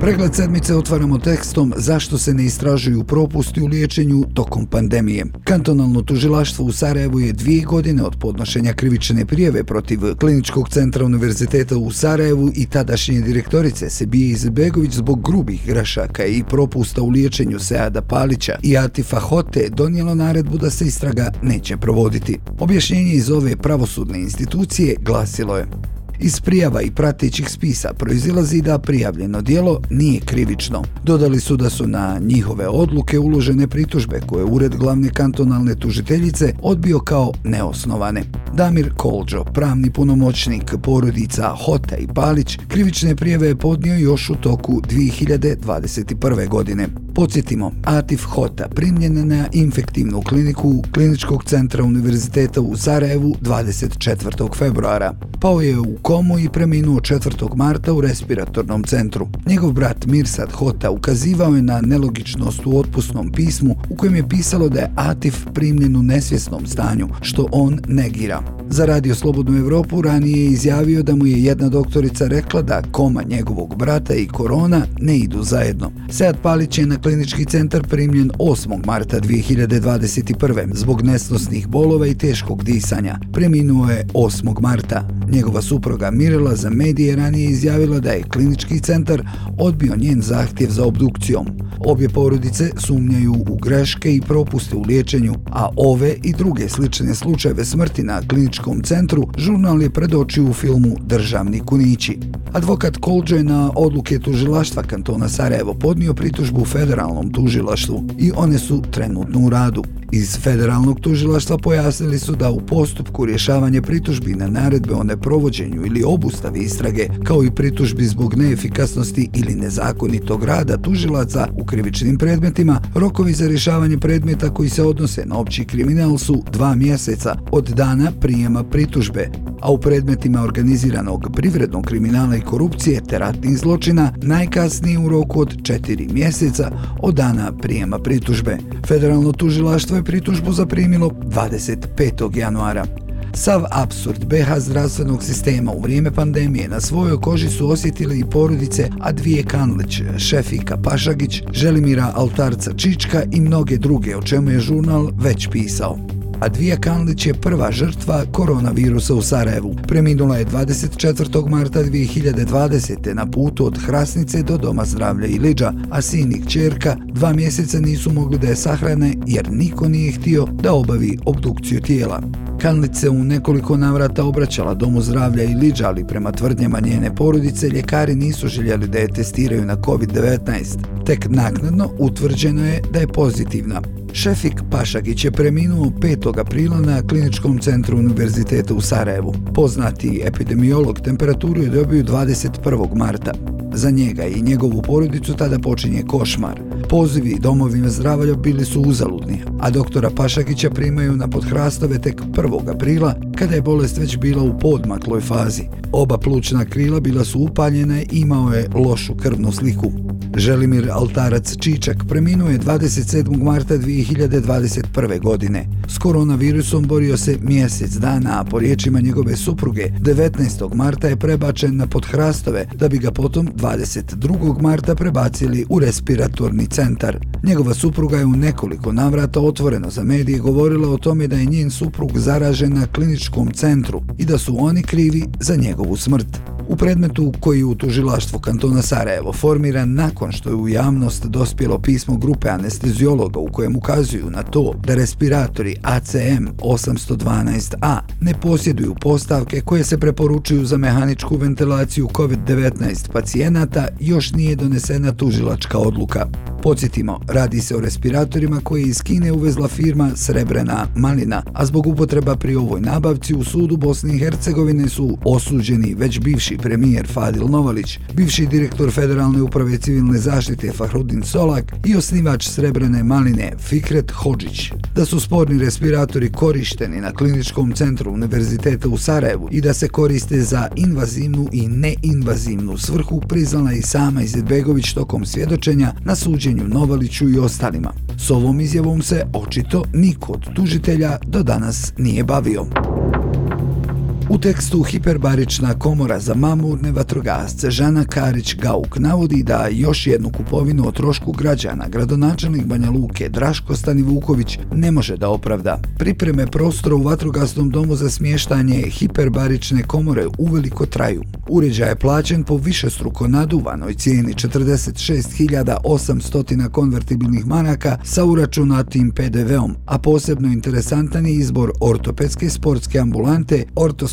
Pregled sedmice otvaramo tekstom zašto se ne istražuju propusti u liječenju tokom pandemije. Kantonalno tužilaštvo u Sarajevu je dvije godine od podnošenja krivične prijeve protiv Kliničkog centra Univerziteta u Sarajevu i tadašnje direktorice Sebije Izbegović zbog grubih grešaka i propusta u liječenju Seada Palića i Atifa Hote donijelo naredbu da se istraga neće provoditi. Objašnjenje iz ove pravosudne institucije glasilo je Iz prijava i pratećih spisa proizilazi da prijavljeno dijelo nije krivično. Dodali su da su na njihove odluke uložene pritužbe koje Ured glavne kantonalne tužiteljice odbio kao neosnovane. Damir Kolđo, pravni punomoćnik porodica Hota i Palić, krivične prijeve je podnio još u toku 2021. godine. Podsjetimo, Atif Hota primljen na infektivnu kliniku Kliničkog centra Univerziteta u Sarajevu 24. februara. Pao je u komu i preminuo 4. marta u respiratornom centru. Njegov brat Mirsad Hota ukazivao je na nelogičnost u otpusnom pismu u kojem je pisalo da je Atif primljen u nesvjesnom stanju, što on negira. Za Radio Slobodnu Evropu ranije je izjavio da mu je jedna doktorica rekla da koma njegovog brata i korona ne idu zajedno. Sead Palić je na klinički centar primljen 8. marta 2021. zbog nesnosnih bolova i teškog disanja. Preminuo je 8. marta. Njegova supruga Mirela za medije ranije izjavila da je klinički centar odbio njen zahtjev za obdukcijom. Obje porodice sumnjaju u greške i propuste u liječenju, a ove i druge slične slučajeve smrti na kliničkom centru žurnal je predočio u filmu Državni kunići. Advokat Kolđo je na odluke tužilaštva kantona Sarajevo podnio pritužbu federalnom tužilaštvu i one su trenutno u radu. Iz federalnog tužilaštva pojasnili su da u postupku rješavanje pritužbi na naredbe o neprovođenju ili obustavi istrage, kao i pritužbi zbog neefikasnosti ili nezakonitog rada tužilaca u krivičnim predmetima, rokovi za rješavanje predmeta koji se odnose na opći kriminal su dva mjeseca od dana prijema pritužbe, a u predmetima organiziranog privrednog kriminala i korupcije te ratnih zločina najkasnije u roku od četiri mjeseca od dana prijema pritužbe. Federalno tužilaštvo je pritužbu zaprimilo 25. januara. Sav absurd BH zdravstvenog sistema u vrijeme pandemije na svojoj koži su osjetile i porodice Advije Kanlić, Šefika Pašagić, Želimira Altarca Čička i mnoge druge, o čemu je žurnal već pisao. Advija Kanlić je prva žrtva koronavirusa u Sarajevu. Preminula je 24. marta 2020. na putu od Hrasnice do Doma zdravlja Iliđa, a sin i čerka dva mjeseca nisu mogli da je sahrane jer niko nije htio da obavi obdukciju tijela. Kanlić se u nekoliko navrata obraćala Domu zdravlja i Liđa, ali prema tvrdnjama njene porodice, ljekari nisu željeli da je testiraju na COVID-19. Tek naknadno utvrđeno je da je pozitivna. Šefik Pašagić je preminuo 5. aprila na kliničkom centru Univerziteta u Sarajevu. Poznati epidemiolog temperaturu je dobio 21. marta. Za njega i njegovu porodicu tada počinje košmar. Pozivi domovima zdravlja bili su uzaludni, a doktora Pašagića primaju na podhrastove tek 1. aprila, kada je bolest već bila u podmakloj fazi. Oba plućna krila bila su upaljene i imao je lošu krvnu sliku. Želimir Altarac Čičak preminuo je 27. marta 2021. godine. S koronavirusom borio se mjesec dana, a po riječima njegove supruge, 19. marta je prebačen na podhrastove, da bi ga potom 22. marta prebacili u respiratorni centar. Njegova supruga je u nekoliko navrata otvoreno za medije govorila o tome da je njen suprug zaražen na kliničkom centru i da su oni krivi za njegovu smrt. U predmetu koji u tužilaštvu kantona Sarajevo formira nakon što je u javnost dospjelo pismo grupe anestezijologa u kojem ukazuju na to da respiratori ACM 812A ne posjeduju postavke koje se preporučuju za mehaničku ventilaciju COVID-19 pacijenata, još nije donesena tužilačka odluka. Podsjetimo, radi se o respiratorima koje iz Kine uvezla firma Srebrena Malina, a zbog upotreba pri ovoj nabavci u sudu Bosne i Hercegovine su osuđeni već bivši premijer Fadil Novalić, bivši direktor Federalne uprave civilne zaštite Fahrudin Solak i osnivač Srebrene Maline Fikret Hođić. Da su sporni respiratori korišteni na kliničkom centru Univerziteta u Sarajevu i da se koriste za invazivnu i neinvazivnu svrhu priznala i sama Izetbegović tokom svjedočenja na suđenju Novaliću i ostalima. S ovom izjavom se očito niko od tužitelja do danas nije bavio. U tekstu Hiperbarična komora za mamurne vatrogasce Žana Karić-Gauk navodi da još jednu kupovinu o trošku građana gradonačelnik Banja Luke Draško Stanivuković ne može da opravda. Pripreme prostora u vatrogasnom domu za smještanje hiperbarične komore uveliko traju. Uređaj je plaćen po više struko naduvanoj cijeni 46.800 konvertibilnih maraka sa uračunatim PDV-om, a posebno interesantan je izbor ortopedske sportske ambulante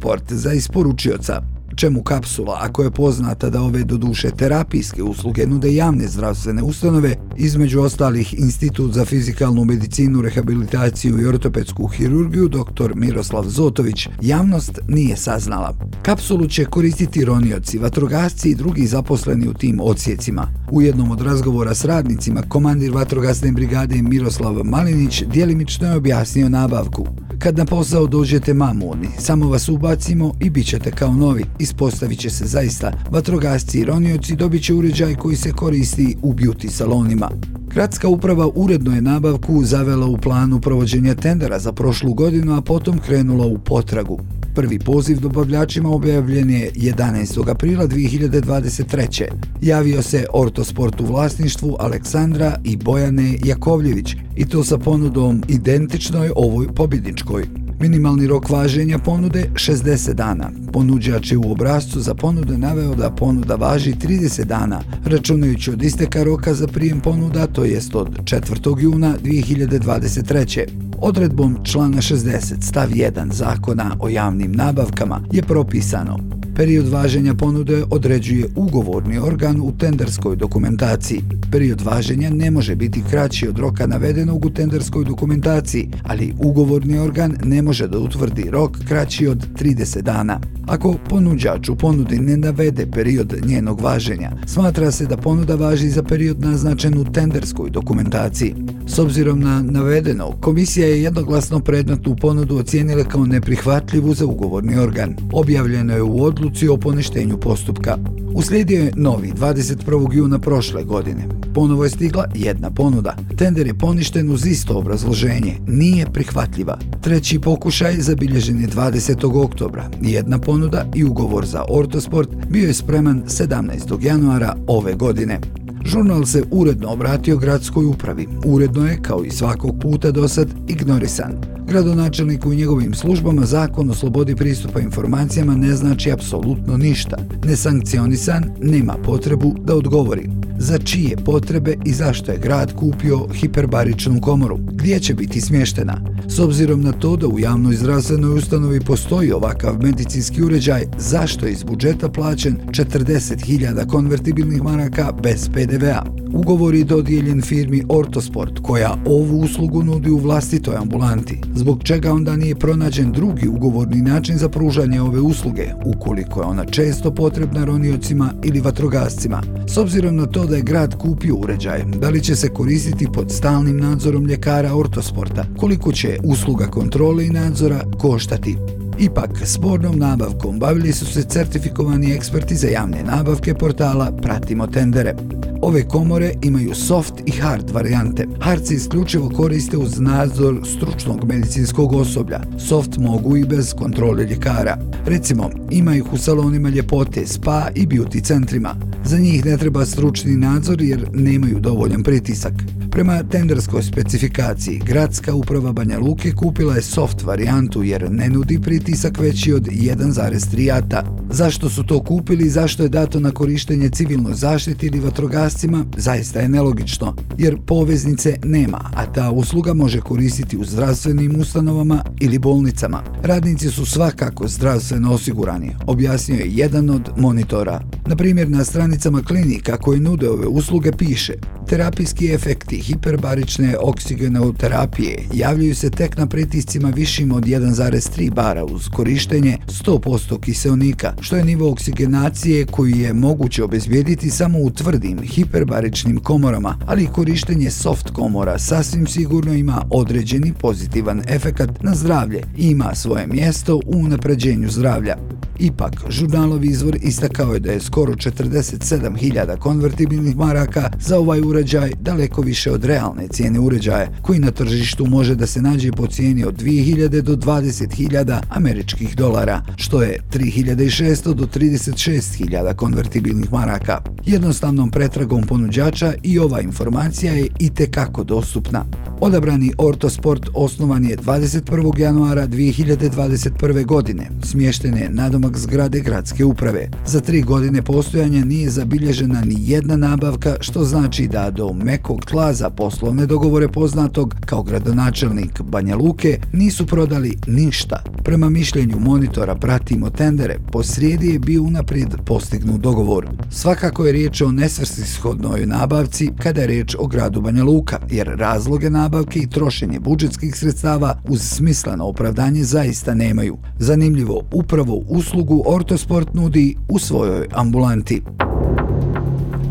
sport za isporučioca čemu kapsula, ako je poznata da ove do duše terapijske usluge nude javne zdravstvene ustanove, između ostalih Institut za fizikalnu medicinu, rehabilitaciju i ortopedsku hirurgiju dr. Miroslav Zotović, javnost nije saznala. Kapsulu će koristiti ronioci, vatrogasci i drugi zaposleni u tim odsjecima. U jednom od razgovora s radnicima, komandir vatrogasne brigade Miroslav Malinić dijelimično je objasnio nabavku. Kad na posao dođete mamuni, samo vas ubacimo i bit ćete kao novi. Ispostavit će se zaista. Vatrogasci i ronioci dobit će uređaj koji se koristi u beauty salonima. Gradska uprava uredno je nabavku zavela u planu provođenja tendera za prošlu godinu, a potom krenula u potragu. Prvi poziv dobavljačima objavljen je 11. aprila 2023. Javio se Ortosport u vlasništvu Aleksandra i Bojane Jakovljević i to sa ponudom identičnoj ovoj pobjedničkoj. Minimalni rok važenja ponude 60 dana. Ponuđač je u obrazcu za ponude naveo da ponuda važi 30 dana, računajući od isteka roka za prijem ponuda, to jest od 4. juna 2023. Odredbom člana 60 stav 1 zakona o javnim nabavkama je propisano Period važenja ponude određuje ugovorni organ u tenderskoj dokumentaciji. Period važenja ne može biti kraći od roka navedenog u tenderskoj dokumentaciji, ali ugovorni organ ne može da utvrdi rok kraći od 30 dana. Ako ponuđač u ponudi ne navede period njenog važenja, smatra se da ponuda važi za period naznačen u tenderskoj dokumentaciji. S obzirom na navedeno, komisija je jednoglasno predmetnu ponudu ocijenila kao neprihvatljivu za ugovorni organ. Objavljeno je u odluci o poništenju postupka. Uslijedio je novi 21. juna prošle godine. Ponovo je stigla jedna ponuda. Tender je poništen uz isto obrazloženje. Nije prihvatljiva. Treći pokušaj zabilježen je 20. oktobra. Jedna ponuda i ugovor za Ortosport bio je spreman 17. januara ove godine. Žurnal se uredno obratio gradskoj upravi. Uredno je, kao i svakog puta do sad, ignorisan. Gradonačelniku i njegovim službama zakon o slobodi pristupa informacijama ne znači apsolutno ništa. Nesankcionisan nema potrebu da odgovori za čije potrebe i zašto je grad kupio hiperbaričnu komoru, gdje će biti smještena. S obzirom na to da u javnoj zdravstvenoj ustanovi postoji ovakav medicinski uređaj, zašto je iz budžeta plaćen 40.000 konvertibilnih maraka bez PDV-a? Ugovor je dodijeljen firmi Ortosport, koja ovu uslugu nudi u vlastitoj ambulanti, zbog čega onda nije pronađen drugi ugovorni način za pružanje ove usluge, ukoliko je ona često potrebna roniocima ili vatrogascima. S obzirom na to da je grad kupio uređaj, da li će se koristiti pod stalnim nadzorom ljekara Ortosporta, koliko će usluga kontrole i nadzora koštati. Ipak, spornom nabavkom bavili su se certifikovani eksperti za javne nabavke portala Pratimo tendere. Ove komore imaju soft i hard varijante. Hard se isključivo koriste uz nadzor stručnog medicinskog osoblja. Soft mogu i bez kontrole ljekara. Recimo, ima ih u salonima ljepote, spa i beauty centrima. Za njih ne treba stručni nadzor jer nemaju dovoljan pritisak. Prema tenderskoj specifikaciji, gradska uprava Banja Luke kupila je soft varijantu jer ne nudi pritisak veći od 1,3 ata. Zašto su to kupili i zašto je dato na korištenje civilnoj zaštiti ili vatrogascima, zaista je nelogično, jer poveznice nema, a ta usluga može koristiti u zdravstvenim ustanovama ili bolnicama. Radnici su svakako zdravstveno osigurani, objasnio je jedan od monitora. Na primjer, na stranicama klinika koje nude ove usluge piše Terapijski efekti hiperbarične oksigenoterapije javljaju se tek na pritiscima višim od 1,3 bara uz korištenje 100% kiselnika, što je nivo oksigenacije koji je moguće obezbijediti samo u tvrdim hiperbaričnim komorama, ali korištenje soft komora sasvim sigurno ima određeni pozitivan efekat na zdravlje i ima svoje mjesto u napređenju zdravlja. Ipak, žurnalov izvor istakao je da je skoro skoro 47.000 konvertibilnih maraka za ovaj uređaj daleko više od realne cijene uređaja, koji na tržištu može da se nađe po cijeni od 2.000 do 20.000 američkih dolara, što je 3.600 do 36.000 konvertibilnih maraka. Jednostavnom pretragom ponuđača i ova informacija je i tekako dostupna. Odabrani Ortosport osnovan je 21. januara 2021. godine, smještene nadomak zgrade gradske uprave. Za tri godine postojanja nije zabilježena ni jedna nabavka, što znači da do mekog tla za poslovne dogovore poznatog kao gradonačelnik Banja Luke nisu prodali ništa. Prema mišljenju monitora Pratimo tendere, po srijedi je bio unaprijed postignut dogovor. Svakako je riječ o nesvrstishodnoj nabavci kada je riječ o gradu Banja Luka, jer razloge nabavke i trošenje budžetskih sredstava uz smisleno opravdanje zaista nemaju. Zanimljivo, upravo uslugu Ortosport nudi u svojoj ambulanti.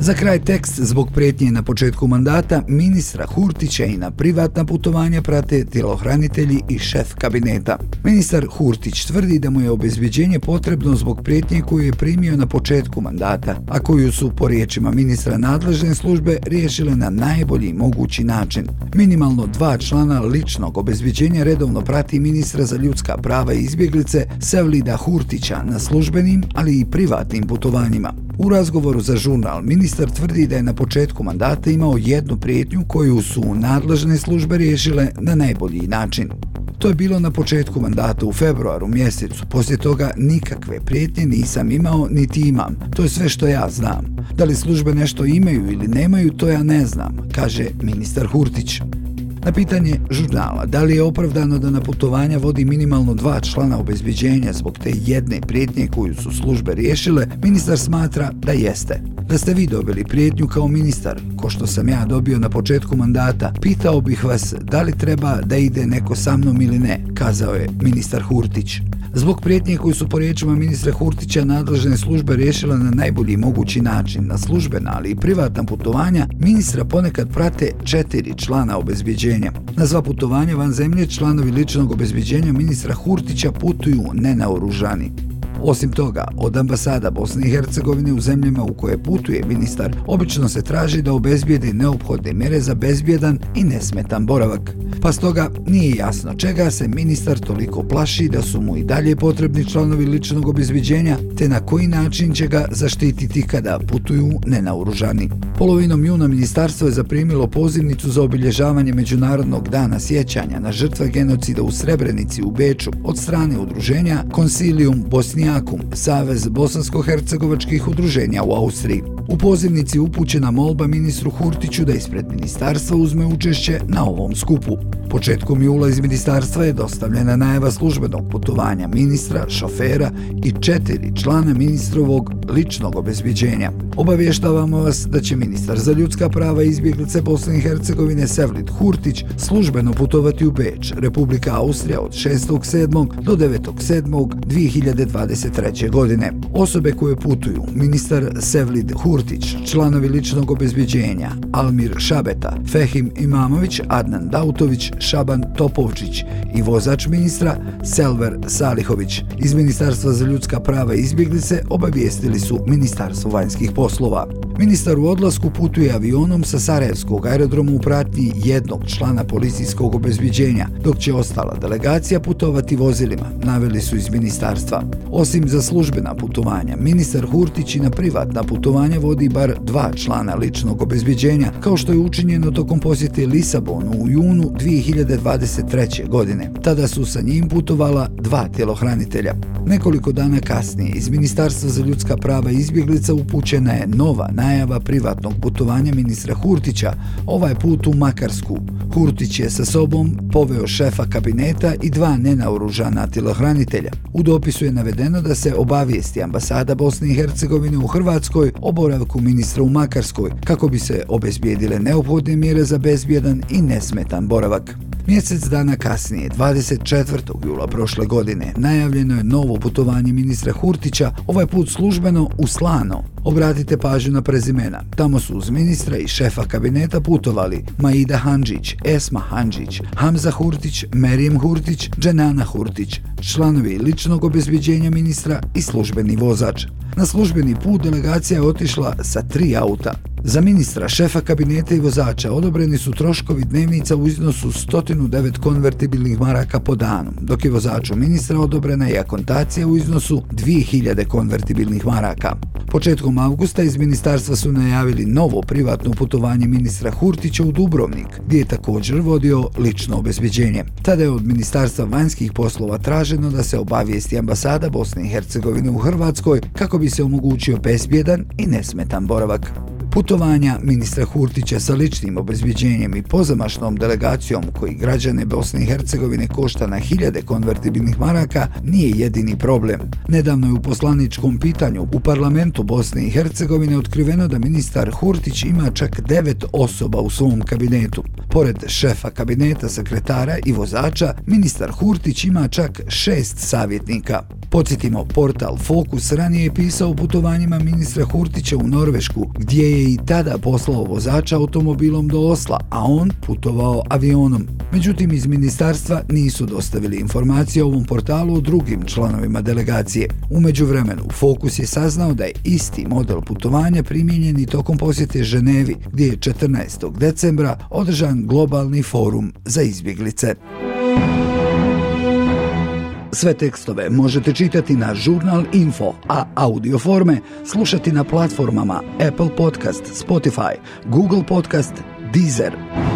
Za kraj tekst zbog prijetnje na početku mandata ministra Hurtića i na privatna putovanja prate tjelohranitelji i šef kabineta. Ministar Hurtić tvrdi da mu je obezbjeđenje potrebno zbog prijetnje koju je primio na početku mandata, a koju su po riječima ministra nadležne službe riješile na najbolji mogući način. Minimalno dva člana ličnog obezbjeđenja redovno prati ministra za ljudska prava i izbjeglice Sevlida Hurtića na službenim, ali i privatnim putovanjima. U razgovoru za žurnal, ministar tvrdi da je na početku mandata imao jednu prijetnju koju su nadležne službe riješile na najbolji način. To je bilo na početku mandata u februaru mjesecu. Poslije toga nikakve prijetnje nisam imao niti imam. To je sve što ja znam. Da li službe nešto imaju ili nemaju, to ja ne znam, kaže ministar Hurtić. Na pitanje žurnala da li je opravdano da na putovanja vodi minimalno dva člana obezbiđenja zbog te jedne prijetnje koju su službe riješile, ministar smatra da jeste. Da ste vi dobili prijetnju kao ministar, ko što sam ja dobio na početku mandata, pitao bih vas da li treba da ide neko sa mnom ili ne, kazao je ministar Hurtić. Zbog prijetnje koju su po riječima ministra Hurtića nadležne službe riješile na najbolji mogući način na službena, ali i privatna putovanja, ministra ponekad prate četiri člana obezbjeđenja. Na sva putovanja van zemlje članovi ličnog obezbjeđenja ministra Hurtića putuju nenaoružani. Osim toga, od ambasada Bosne i Hercegovine u zemljama u koje putuje ministar, obično se traži da obezbijedi neophodne mere za bezbjedan i nesmetan boravak. Pa stoga nije jasno čega se ministar toliko plaši da su mu i dalje potrebni članovi ličnog obezbiđenja, te na koji način će ga zaštititi kada putuju nenauružani. Polovinom juna ministarstvo je zaprimilo pozivnicu za obilježavanje Međunarodnog dana sjećanja na žrtve genocida u Srebrenici u Beču od strane udruženja Concilium Bosniakum, Savez bosansko-hercegovačkih udruženja u Austriji. U pozivnici upućena molba ministru Hurtiću da ispred ministarstva uzme učešće na ovom skupu. Početkom jula iz ministarstva je dostavljena najava službenog putovanja ministra, šofera i četiri člana ministrovog ličnog obezbiđenja. Obavještavamo vas da će ministar za ljudska prava izbjeglice Bosne i Hercegovine Sevlid Hurtić službeno putovati u Beč, Republika Austrija od 6.7. do 2023. godine. Osobe koje putuju, ministar Sevlid Hurtić, članovi ličnog obezbiđenja, Almir Šabeta, Fehim Imamović, Adnan Dautović, Šaban Topovčić i vozač ministra Selver Salihović. Iz Ministarstva za ljudska prava i izbjeglice obavijestili su Ministarstvo vanjskih poslova. Ministar u odlasku putuje avionom sa Sarajevskog aerodroma u pratnji jednog člana policijskog obezbiđenja, dok će ostala delegacija putovati vozilima, naveli su iz ministarstva. Osim za službena putovanja, ministar Hurtić i na privatna putovanja vodi bar dva člana ličnog obezbiđenja, kao što je učinjeno tokom posjete Lisabonu u junu 2023. godine. Tada su sa njim putovala dva tjelohranitelja. Nekoliko dana kasnije iz Ministarstva za ljudska prava i izbjeglica upućena je nova najava privatnog putovanja ministra Hurtića, ovaj put u Makarsku. Hurtić je sa sobom poveo šefa kabineta i dva nenaoružana tilohranitelja. U dopisu je navedeno da se obavijesti ambasada Bosne i Hercegovine u Hrvatskoj o boravku ministra u Makarskoj kako bi se obezbijedile neophodne mjere za bezbjedan i nesmetan boravak. Mjesec dana kasnije, 24. jula prošle godine, najavljeno je novo putovanje ministra Hurtića, ovaj put službeno u Slano, Obratite pažnju na prezimena. Tamo su uz ministra i šefa kabineta putovali Maida Hanđić, Esma Hanđić, Hamza Hurtić, Merijem Hurtić, Dženana Hurtić, članovi ličnog obezbiđenja ministra i službeni vozač. Na službeni put delegacija je otišla sa tri auta. Za ministra, šefa kabineta i vozača odobreni su troškovi dnevnica u iznosu 109 konvertibilnih maraka po danu, dok je vozaču ministra odobrena i akontacija u iznosu 2000 konvertibilnih maraka. Početkom avgusta iz ministarstva su najavili novo privatno putovanje ministra Hurtića u Dubrovnik, gdje je također vodio lično obezbeđenje. Tada je od ministarstva vanjskih poslova traženo da se obavijesti ambasada Bosne i Hercegovine u Hrvatskoj kako bi se omogućio bezbjedan i nesmetan boravak. Putovanja ministra Hurtića sa ličnim obezbjeđenjem i pozamašnom delegacijom koji građane Bosne i Hercegovine košta na hiljade konvertibilnih maraka nije jedini problem. Nedavno je u poslaničkom pitanju u parlamentu Bosne i Hercegovine otkriveno da ministar Hurtić ima čak devet osoba u svom kabinetu. Pored šefa kabineta, sekretara i vozača, ministar Hurtić ima čak šest savjetnika. Podsjetimo, portal Fokus ranije je pisao o putovanjima ministra Hurtića u Norvešku, gdje je i tada poslao vozača automobilom do Osla, a on putovao avionom. Međutim, iz ministarstva nisu dostavili informacije o ovom portalu o drugim članovima delegacije. Umeđu vremenu, Fokus je saznao da je isti model putovanja primijenjen i tokom posjete Ženevi, gdje je 14. decembra održan globalni forum za izbjeglice. Sve tekstove možete čitati na Žurnal Info, a audio forme slušati na platformama Apple Podcast, Spotify, Google Podcast, Deezer.